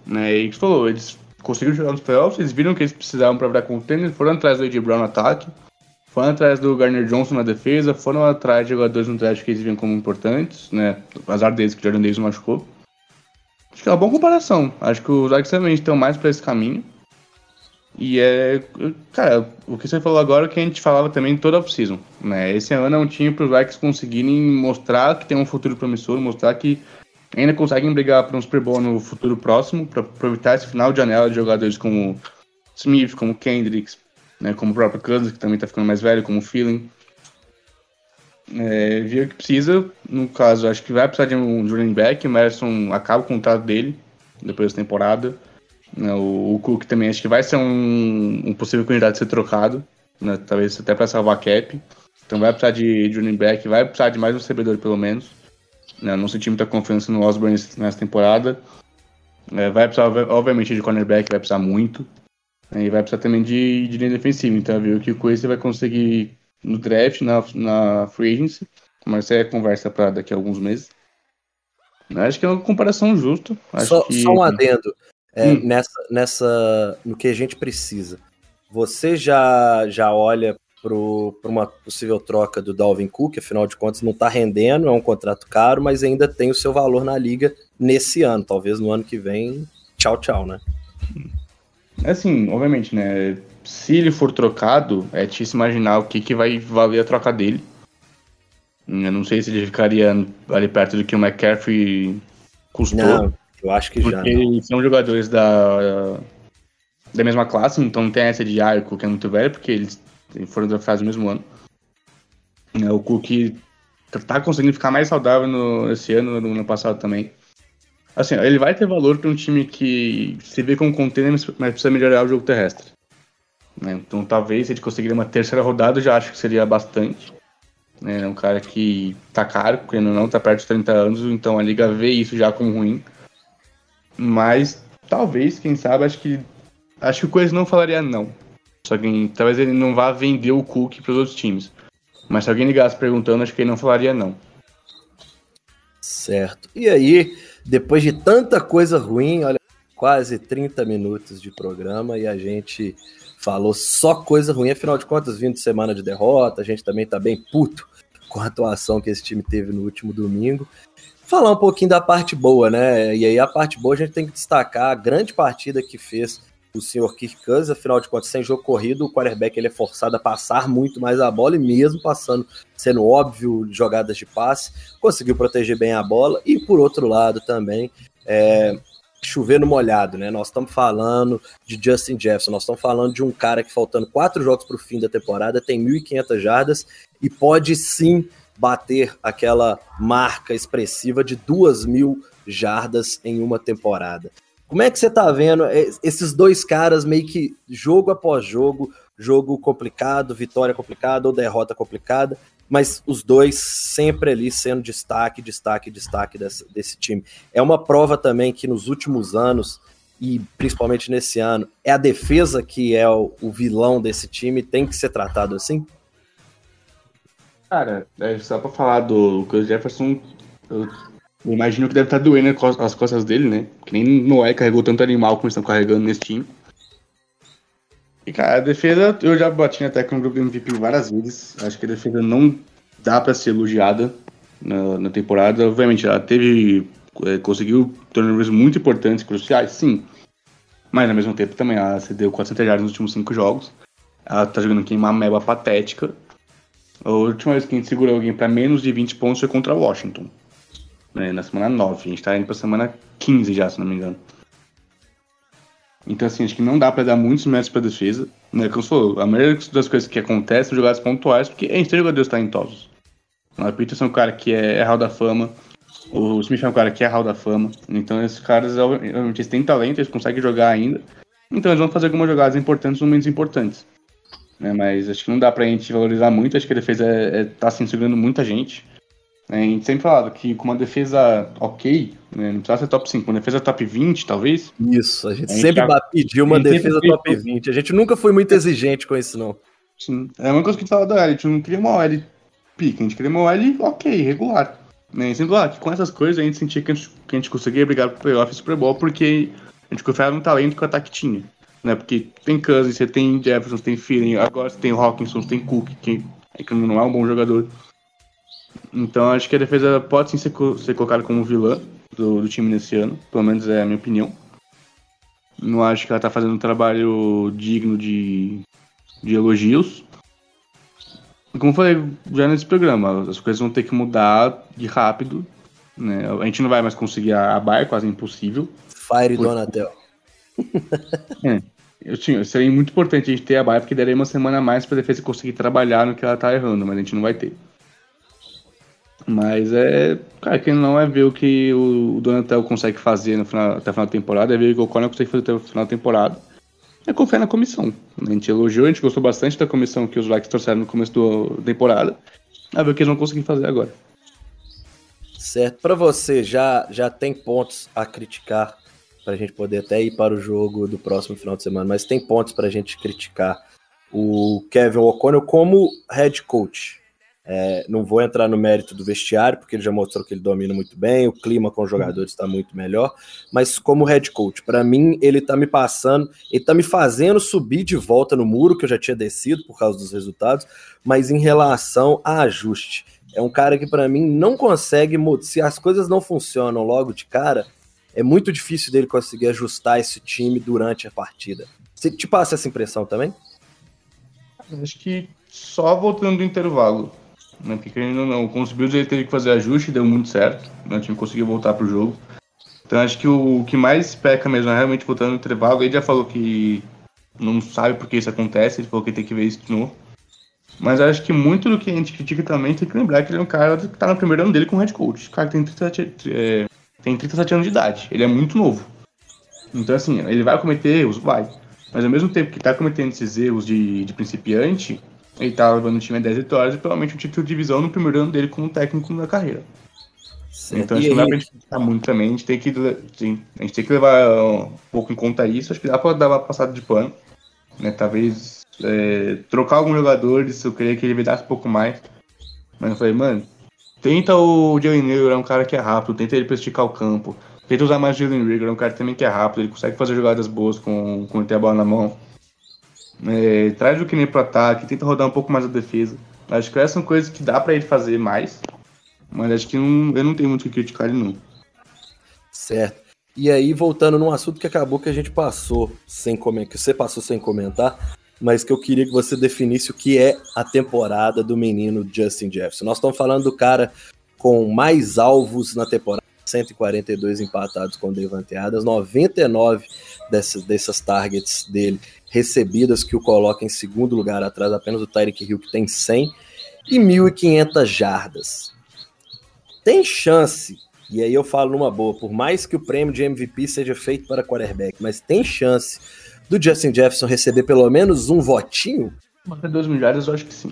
Né? E falou, eles conseguiram jogar nos playoffs, eles viram que eles precisavam para virar contender, foram atrás do AJ Brown no ataque, foram atrás do Garner Johnson na defesa, foram atrás de jogadores no draft que eles viam como importantes, né? Azar deles que o Jordan Davis machucou. Acho que é uma boa comparação. Acho que os Vikings também estão mais para esse caminho. E é. Cara, o que você falou agora é que a gente falava também toda a off-season. Né? Esse ano é um time para os Vikings conseguirem mostrar que tem um futuro promissor, mostrar que ainda conseguem brigar para um Super Bowl no futuro próximo, para aproveitar esse final de janela de jogadores como Smith, como Kendricks, né, como o próprio Cousins, que também está ficando mais velho, como o Feeling. É, viu que precisa, no caso, acho que vai precisar de um running back, o Madison acaba o contrato dele depois da temporada. Né, o, o, Cook também acho que vai ser um, um possível candidato a ser trocado, né, talvez até para salvar a cap. Então vai precisar de, de running back, vai precisar de mais um recebedor pelo menos. Né, não senti muita confiança no Osborne nessa temporada. É, vai precisar, obviamente, de cornerback, vai precisar muito. Né, e vai precisar também de, de linha defensiva. Então, viu que o Coisa vai conseguir no draft, na, na free agency. Mas isso é conversa para daqui a alguns meses. Acho que é uma comparação justa. Só, que... só, um adendo. É, hum. nessa, nessa, no que a gente precisa. Você já, já olha para uma possível troca do Dalvin Cook, afinal de contas não está rendendo, é um contrato caro, mas ainda tem o seu valor na liga nesse ano. Talvez no ano que vem, tchau, tchau, né? É assim, obviamente, né? Se ele for trocado, é difícil imaginar o que, que vai valer a troca dele. Eu não sei se ele ficaria ali perto do que o McCaffrey custou. Não, eu acho que porque já. Porque são jogadores da, da mesma classe, então não tem essa de arco que é muito velho, porque eles foram draftados no mesmo ano. É, o Cook tá conseguindo ficar mais saudável no, esse ano, no ano passado também. Assim, ele vai ter valor para um time que se vê como container, mas precisa melhorar o jogo terrestre. Né? Então talvez se ele conseguir uma terceira rodada, eu já acho que seria bastante. É um cara que tá caro, porque não tá perto de 30 anos, então a liga vê isso já como ruim. Mas talvez, quem sabe, acho que. Acho que o Coisa não falaria não. Só que talvez ele não vá vender o Cook para os outros times. Mas se alguém ligasse perguntando, acho que ele não falaria não. Certo. E aí, depois de tanta coisa ruim, olha, quase 30 minutos de programa e a gente falou só coisa ruim. Afinal de contas, vindo de semana de derrota, a gente também tá bem puto com a atuação que esse time teve no último domingo. Falar um pouquinho da parte boa, né? E aí a parte boa a gente tem que destacar a grande partida que fez o senhor Kirk Cousins, afinal de contas, sem jogo corrido, o quarterback ele é forçado a passar muito mais a bola e mesmo passando, sendo óbvio, jogadas de passe, conseguiu proteger bem a bola e por outro lado também é, chover no molhado, né? Nós estamos falando de Justin Jefferson, nós estamos falando de um cara que faltando quatro jogos para o fim da temporada tem 1.500 jardas e pode sim bater aquela marca expressiva de duas mil jardas em uma temporada. Como é que você tá vendo esses dois caras meio que jogo após jogo, jogo complicado, vitória complicada ou derrota complicada, mas os dois sempre ali sendo destaque, destaque, destaque desse, desse time. É uma prova também que nos últimos anos, e principalmente nesse ano, é a defesa que é o, o vilão desse time, tem que ser tratado assim? Cara, é, só pra falar do Chris Jefferson, eu eu imagino que deve estar tá doendo as costas dele, né? Que nem Noé carregou tanto animal como estão carregando nesse time. E, cara, a defesa, eu já bati até com o grupo MVP várias vezes. Acho que a defesa não dá para ser elogiada na, na, temporada. Obviamente, ela teve. É, conseguiu turnovers muito importantes, cruciais, sim. Mas ao mesmo tempo também ela cedeu 400 yards nos últimos 5 jogos. Ela tá jogando aqui uma meba patética. A última vez que a gente segurou alguém para menos de 20 pontos foi contra Washington né, na semana 9. A gente tá indo pra semana 15 já, se não me engano. Então, assim, acho que não dá para dar muitos metros pra defesa. Né? Como você falou, a maioria das coisas que acontecem são jogadas pontuais, porque a gente tem jogadores talentosos. O Peterson é um cara que é, é Hall da Fama. O Smith é um cara que é Hall da Fama. Então, esses caras, realmente, eles têm talento, eles conseguem jogar ainda. Então, eles vão fazer algumas jogadas importantes momentos importantes. Né? Mas acho que não dá pra gente valorizar muito. Acho que a defesa é, é, tá, assim, segurando muita gente. A gente sempre falava que com uma defesa ok, né, não precisava ser top 5, uma defesa top 20, talvez. Isso, a gente, a gente sempre já... pediu uma defesa top 20. A gente nunca foi muito exigente com isso, não. Sim. É uma coisa que a gente falava da OL, a gente não queria uma OL pica, a gente queria uma OL ok, regular. Né? Sempre lá, que com essas coisas a gente sentia que a gente, que a gente conseguia brigar pro playoff e Super Bowl porque a gente confiava no talento que o ataque tinha. Né? Porque tem Cousins, você tem Jefferson, você tem Feeling, agora você tem Hawkinson, você tem Cook, que, que não é um bom jogador. Então acho que a defesa pode sim ser, ser colocada como vilã do, do, time nesse ano, pelo menos é a minha opinião. Não acho que ela tá fazendo um trabalho digno de, de elogios. Como eu falei já nesse programa, as coisas vão ter que mudar de rápido. Né? A gente não vai mais conseguir a, a baia, quase impossível. Fire Por... Donatel. é. Eu tinha, seria muito importante a gente ter a baia, porque daria uma semana a mais pra defesa conseguir trabalhar no que ela tá errando, mas a gente não vai ter. Mas é. Cara, quem não é ver o que o Donatel consegue fazer no final, até o final da temporada, é ver o que o Conor consegue fazer até o final da temporada. É confiar na comissão. A gente elogiou, a gente gostou bastante da comissão que os Vikings trouxeram no começo da temporada. A ver o que eles vão conseguir fazer agora. Certo. Para você, já, já tem pontos a criticar para a gente poder até ir para o jogo do próximo final de semana, mas tem pontos para a gente criticar o Kevin O'Connell como head coach. É, não vou entrar no mérito do vestiário, porque ele já mostrou que ele domina muito bem, o clima com os jogadores está muito melhor, mas como head coach, para mim, ele está me passando, ele está me fazendo subir de volta no muro, que eu já tinha descido por causa dos resultados, mas em relação a ajuste. É um cara que, para mim, não consegue, se as coisas não funcionam logo de cara, é muito difícil dele conseguir ajustar esse time durante a partida. Você te passa essa impressão também? Acho que só voltando do intervalo né? Porque querendo ou não, com os Bills ele teve que fazer ajuste, deu muito certo, né? O time conseguiu voltar pro jogo. Então acho que o, o que mais peca mesmo é realmente voltando no intervalo. Ele já falou que não sabe por que isso acontece, ele falou que tem que ver isso de novo. Mas acho que muito do que a gente critica também tem que lembrar que ele é um cara que tá no primeiro ano dele com head coach. O cara tem 37, é, tem 37 anos de idade, ele é muito novo. Então, assim, ele vai cometer erros? Vai. Mas ao mesmo tempo que tá cometendo esses erros de, de principiante, ele tá levando o time a 10 vitórias e provavelmente o título de divisão no primeiro ano dele como técnico na carreira. Certo. Então acho que não dá pra gente pensar muito também, a gente tem que, a gente tem que levar um pouco em conta isso, acho que dá pra dar uma passada de pano, né? Talvez é, trocar alguns jogadores, eu queria que ele vidasse um pouco mais. Mas eu falei, mano, tenta o Jalen Rigor, é um cara que é rápido, tenta ele pra esticar o campo. Tenta usar mais o Jalen Rigor, é um cara também que é rápido, ele consegue fazer jogadas boas com, com ter a bola na mão. É, traz o Kine pro ataque, tenta rodar um pouco mais a defesa. Acho que essas são coisas que dá para ele fazer mais. Mas acho que não, eu não tenho muito o que criticar ele, não. Certo. E aí, voltando num assunto que acabou que a gente passou sem comentar, que você passou sem comentar, mas que eu queria que você definisse o que é a temporada do menino Justin Jefferson. Nós estamos falando do cara com mais alvos na temporada, 142 empatados com o Devante Adams, 99 dessas, dessas targets dele recebidas que o coloca em segundo lugar, atrás apenas do Tyreek Hill, que tem 100, e 1.500 jardas. Tem chance, e aí eu falo numa boa, por mais que o prêmio de MVP seja feito para quarterback, mas tem chance do Justin Jefferson receber pelo menos um votinho? Até 2 milhares eu acho que sim.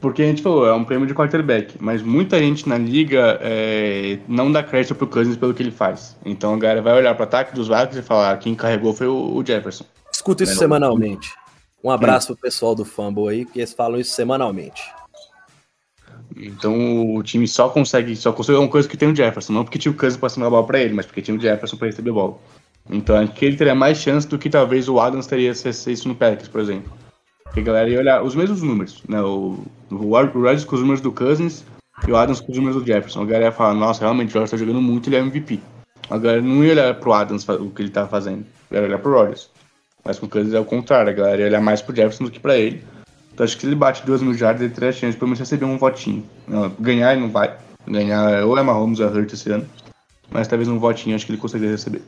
Porque a gente falou, é um prêmio de quarterback, mas muita gente na liga é, não dá crédito pro Cousins pelo que ele faz. Então a galera vai olhar pro ataque dos Vikings e falar, ah, quem carregou foi o Jefferson. Escuta isso semanalmente. Um abraço pro pessoal do Fumble aí, que eles falam isso semanalmente. Então o time só consegue, só consegue uma coisa que tem o Jefferson, não porque tinha o Cousins passando a bola pra ele, mas porque tinha o Jefferson pra receber a bola. Então aqui ele teria mais chance do que talvez o Adams teria se isso no Packers, por exemplo. Porque a galera ia olhar os mesmos números, né? O, o Rodgers com os números do Cousins e o Adams com os números do Jefferson. A galera ia falar, nossa, realmente o Rodgers tá jogando muito, ele é MVP. A galera não ia olhar pro Adams o que ele tá fazendo, ia olhar pro Rodgers. Mas com o Cousins é o contrário, a galera ia olhar mais pro Jefferson do que pra ele. Então acho que se ele bate duas mil jardas, ele teria chance de pelo menos receber um votinho. Não, ganhar ele não vai. Ganhar ou é Mahomes ou é Hurt esse ano. Mas talvez um votinho acho que ele conseguiria receber.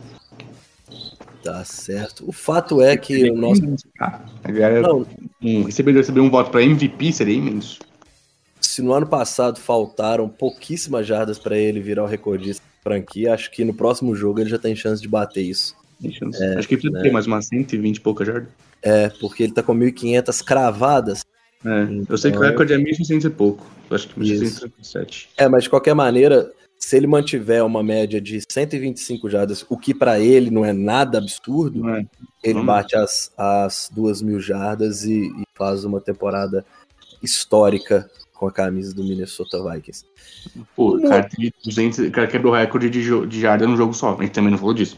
Tá certo. O fato é que o nosso. A galera, não. Um, receber, receber um voto para MVP seria imenso. Se no ano passado faltaram pouquíssimas jardas para ele virar o recordista franquia, acho que no próximo jogo ele já tem chance de bater isso. É, Acho que precisa né? ter mais umas 120 e poucas jardas. É, porque ele tá com 1.500 cravadas. É, então, eu sei que o então, recorde é 1.600 e pouco. Eu acho que 1.637. É, mas de qualquer maneira, se ele mantiver uma média de 125 jardas, o que para ele não é nada absurdo, é. ele Vamos. bate as, as 2 mil jardas e, e, faz uma temporada histórica com a camisa do Minnesota Vikings. Pô, o cara, 200, o cara quebrou o recorde de, de jarda num jogo só. A gente também não falou disso.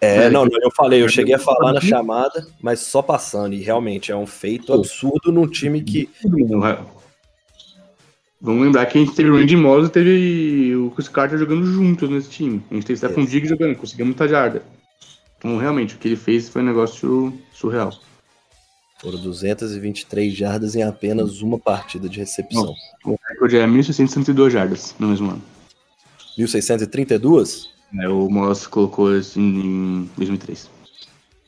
É, não, não, eu falei, eu cheguei a falar na chamada, mas só passando, e realmente é um feito absurdo num time que. Vamos lembrar que a gente teve o Randy Moss e teve o Chris Carter jogando juntos nesse time. A gente teve o Stephon Diggs jogando, conseguiu muita jarda. Então, realmente, o que ele fez foi um negócio surreal. Foram 223 jardas em apenas uma partida de recepção. Não, o recorde é 1.662 jardas no mesmo ano. 1.632? É, o Moss colocou isso em 2003.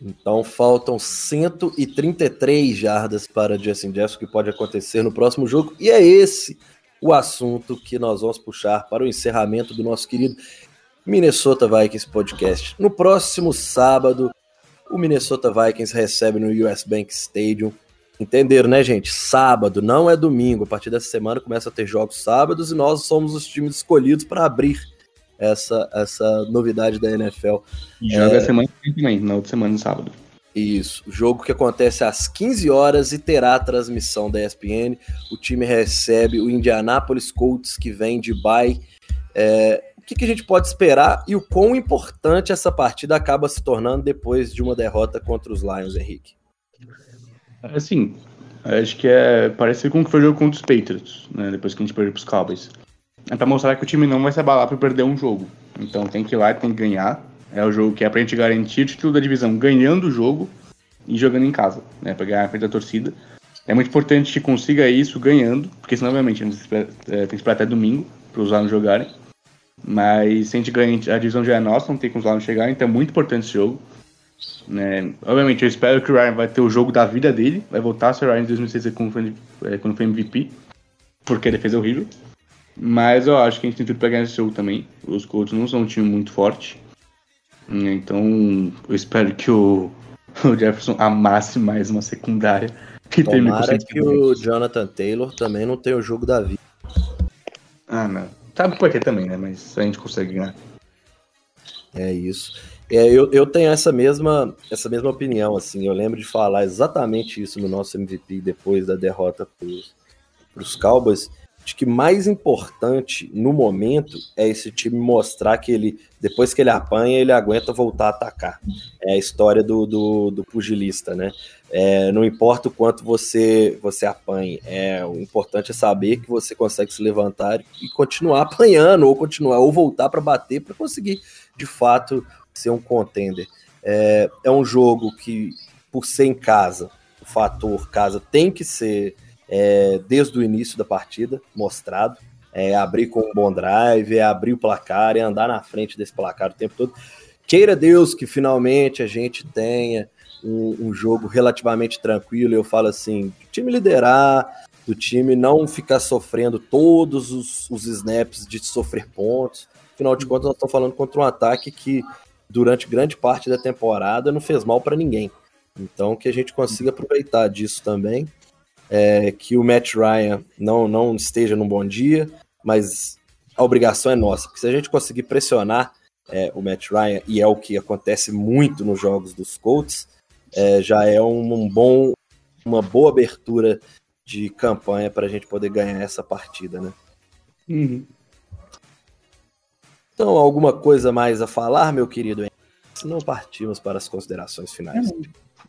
Então faltam 133 jardas para Justin Jefferson, que pode acontecer no próximo jogo. E é esse o assunto que nós vamos puxar para o encerramento do nosso querido Minnesota Vikings podcast. No próximo sábado, o Minnesota Vikings recebe no US Bank Stadium. Entenderam, né, gente? Sábado, não é domingo. A partir dessa semana começa a ter jogos sábados e nós somos os times escolhidos para abrir essa, essa novidade da NFL. E joga é... a semana também, na outra semana, no sábado. Isso, jogo que acontece às 15 horas e terá transmissão da ESPN. O time recebe o Indianapolis Colts, que vem de bye. É, o que, que, a gente pode esperar e o quão importante essa partida acaba se tornando depois de uma derrota contra os Lions, Henrique? Assim, acho que é parece com o que foi o jogo contra os Patriots, né, depois que a gente perdeu para os Cowboys. É para mostrar que o time não vai se abalar para perder um jogo. Então tem que ir lá, tem que ganhar. É o jogo que é pra gente garantir o título da divisão ganhando o jogo e jogando em casa, né? Pra ganhar a frente da torcida. É muito importante que consiga isso ganhando, porque senão, obviamente, é, tem que esperar até domingo para os alunos jogarem. Mas se a gente ganha, a divisão já é nossa, não tem como os alunos chegarem, então é muito importante esse jogo. Né? Obviamente, eu espero que o Ryan vai ter o jogo da vida dele, vai voltar a ser o Ryan em 2006 quando foi, é, MVP, porque a defesa é horrível. Mas eu acho que a gente tem tudo pra ganhar esse jogo também. Os Colts não são um time muito forte. Então, eu espero que o, o Jefferson amasse mais uma secundária. Que Tomara que o Jonathan Taylor também não tenha o jogo da vida. Ah, não. Sabe por quê também, né? Mas a gente consegue ganhar. É isso. É, eu, eu tenho essa mesma, essa mesma opinião, assim. Eu lembro de falar exatamente isso no nosso MVP depois da derrota para os Cowboys de que mais importante no momento é esse time mostrar que ele, depois que ele apanha, ele aguenta voltar a atacar. É a história do, do, do pugilista, né? É, não importa o quanto você, você apanhe, é, o importante é saber que você consegue se levantar e continuar apanhando, ou continuar, ou voltar para bater para conseguir, de fato, ser um contender. É, é um jogo que, por ser em casa, o fator casa tem que ser é, desde o início da partida, mostrado. É, abrir com um bom drive, é abrir o placar, é andar na frente desse placar o tempo todo. Queira Deus que finalmente a gente tenha um, um jogo relativamente tranquilo. Eu falo assim: o time liderar, do time não ficar sofrendo todos os, os snaps de sofrer pontos. Afinal de contas, nós estamos falando contra um ataque que, durante grande parte da temporada, não fez mal para ninguém. Então, que a gente consiga aproveitar disso também é, que o Matt Ryan não, não esteja num bom dia, mas a obrigação é nossa, porque se a gente conseguir pressionar é, o Matt Ryan, e é o que acontece muito nos jogos dos Colts, é, já é um, um, bom, uma boa abertura de campanha para a gente poder ganhar essa partida, né? Uhum. Então, alguma coisa mais a falar, meu querido? Se não partimos para as considerações finais. Uhum.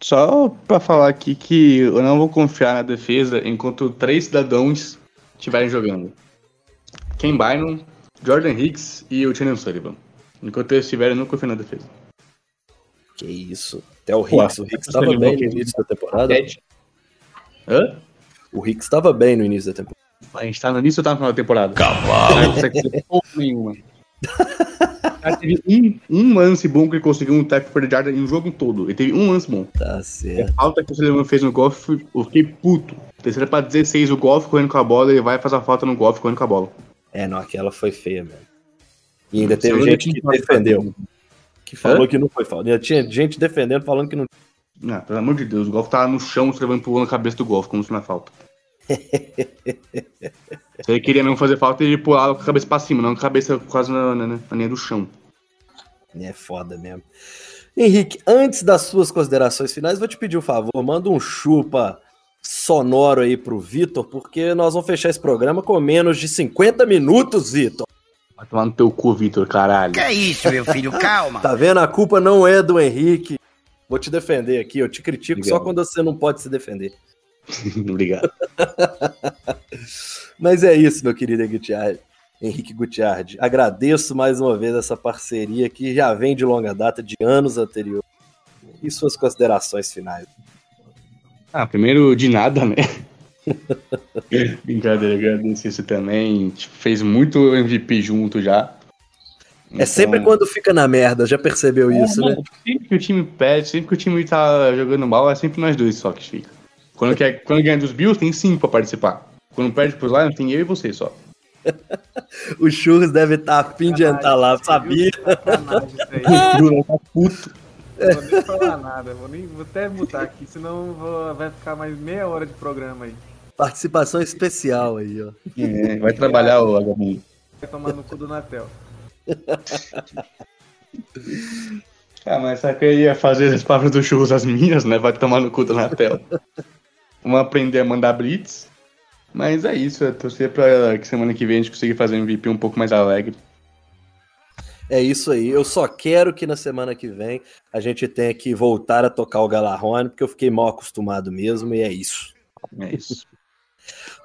Só para falar aqui que eu não vou confiar na defesa enquanto três cidadãos estiverem jogando. Ken Bynum, Jordan Hicks e o Tinian Sullivan. Enquanto eles estiverem, eu não confio na defesa. Que isso. Até o Hicks. o Hicks estava bem no início da temporada. Hã? O Hicks estava bem no início da temporada. A gente tá no início ou tá no final da temporada? Cavalo! Não nenhuma. cara teve um, um lance bom que ele conseguiu um tackle for the em um jogo todo. Ele teve um lance bom. Tá certo. A falta que o Suleiman fez no golf, eu fiquei puto. Terceira pra 16, o golf correndo com a bola, ele vai fazer a falta no golf correndo com a bola. É, não, aquela foi feia mesmo. E ainda teve gente que defendeu. Que falou Hã? que não foi falta. Ainda tinha gente defendendo falando que não. Não, pelo amor de Deus, o golf tava no chão, o Suleiman pulou na cabeça do golf, como se não é falta. Se ele queria mesmo fazer falta, ele pulava com a cabeça pra cima, não com a cabeça quase na, na, na linha do chão. É foda mesmo. Henrique, antes das suas considerações finais, vou te pedir um favor, manda um chupa sonoro aí pro Vitor, porque nós vamos fechar esse programa com menos de 50 minutos, Vitor. Vai tomar no teu cu, Vitor, caralho. Que é isso, meu filho, calma. tá vendo? A culpa não é do Henrique. Vou te defender aqui, eu te critico Obrigado. só quando você não pode se defender. Obrigado. Mas é isso, meu querido Gutiérrez. Henrique Gutiardi. Agradeço mais uma vez essa parceria que já vem de longa data, de anos anteriores. e suas considerações finais. Ah, primeiro de nada, né? Brincadeira, agradecer você também. Fez muito MVP junto já. É sempre Então- quando fica na merda, já percebeu isso, né? Sempre que o time perde, sempre que o time tá jogando mal, é sempre nós dois só que fica. Quando, quer, quando ganha dos Bills, tem cinco pra participar. Quando perde pros Lions, tem eu e você só. O Churros deve estar afim de entrar lá, sabia? Aí. Bruno tá puto. Não vou nem falar nada, vou, nem, vou até mutar aqui, senão vou- vai ficar mais meia hora de programa aí. Participação especial aí, ó. É, vai trabalhar o Agamundo. Vai tomar no cu do Natel. Ah, mas sabe que eu ia fazer as palavras do churros as minhas, né? Vai tomar no cu do Natel. Vamos aprender a mandar blitz. Mas é isso, é torcer pra que semana que vem a gente consiga fazer um MVP um pouco mais alegre. É isso aí. Eu só quero que na semana que vem a gente tenha que voltar a tocar o Galarrone, porque eu fiquei mal acostumado mesmo, e é isso. É isso.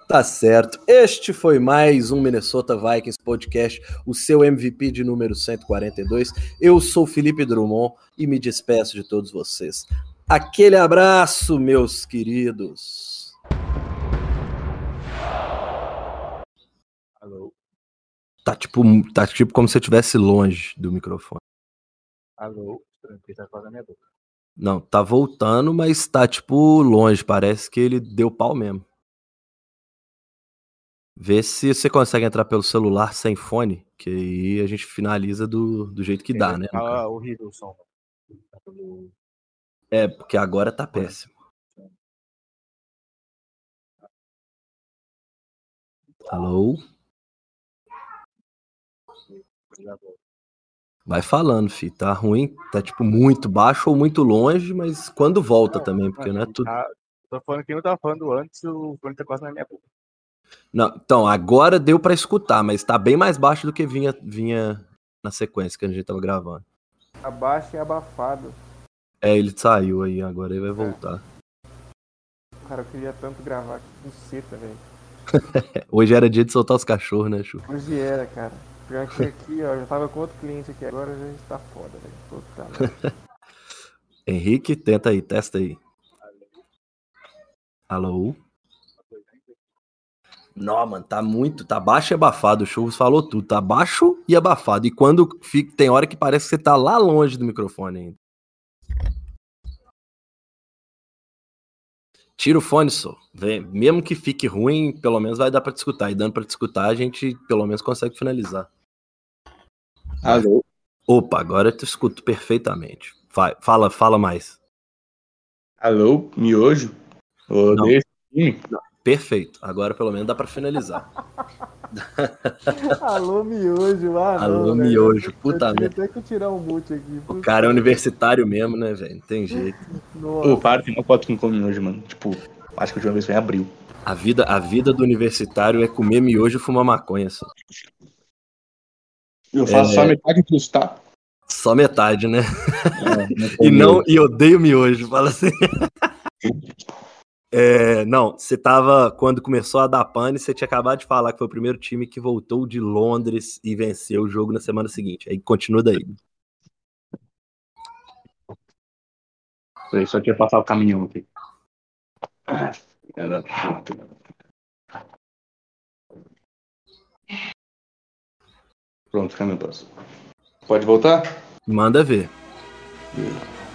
Tá certo. Este foi mais um Minnesota Vikings Podcast, o seu MVP de número 142. Eu sou Felipe Drummond e me despeço de todos vocês. Aquele abraço, meus queridos. Alô? Tá tipo, tá tipo como se eu estivesse longe do microfone. Alô? Tranquilo, tá quase na minha boca. Não, tá voltando, mas tá tipo longe. Parece que ele deu pau mesmo. Vê se você consegue entrar pelo celular sem fone, que aí a gente finaliza do, do jeito que dá, né? Ah, horrível o som. Tá É, porque agora tá péssimo. Alô? Vai falando, fi. Tá ruim, tá tipo muito baixo ou muito longe, mas quando volta Não, também, porque não é tudo. Tá- Tô falando que eu tava falando antes, o fone tá quase na minha boca. Não, então, agora deu pra escutar, mas tá bem mais baixo do que vinha, vinha na sequência que a gente tava gravando. Abaixo e abafado. É, ele saiu aí, agora ele vai voltar. Cara, eu queria tanto gravar com seta, velho. É, Hoje era dia de soltar os cachorros, né, Chu? Hoje era, cara. Pior que aqui, ó, já tava com outro cliente aqui, agora já está foda, velho. Puta. Henrique, tenta aí, testa aí. Alô? Não, mano, tá muito, tá baixo e abafado. O Churros falou tudo, tá baixo e abafado. E quando fica, tem hora que parece que você tá lá longe do microfone ainda. Tira o fone, só. Mesmo que fique ruim, pelo menos vai dar pra te escutar. E dando pra te escutar, a gente pelo menos consegue finalizar. Alô? Opa, agora eu te escuto perfeitamente. Vai, fala, fala mais. Alô? Miojo? Ô, Não. time? Perfeito. Agora pelo menos dá pra finalizar. Alô, miojo, ah, Alô, não, miojo, puta merda. até que tirar um mute aqui. O cara é universitário mesmo, né, velho? Não tem jeito. Nossa. Ô, para, tem uma foto que não come hoje, mano. Tipo, acho que a última vez foi em abril. A vida, a vida do universitário é comer miojo e fumar maconha só. Eu faço É. só metade disso, tá? Só metade, né? É, E não, e odeio miojo, fala assim. É, não, você tava, quando começou a dar pane, você tinha acabado de falar que foi o primeiro time que voltou de Londres e venceu o jogo na semana seguinte. Aí continua daí. Peraí, só tinha passar o caminhão aqui. Puta. Pronto, caminhão passou. Pode voltar? Manda ver. Uhum.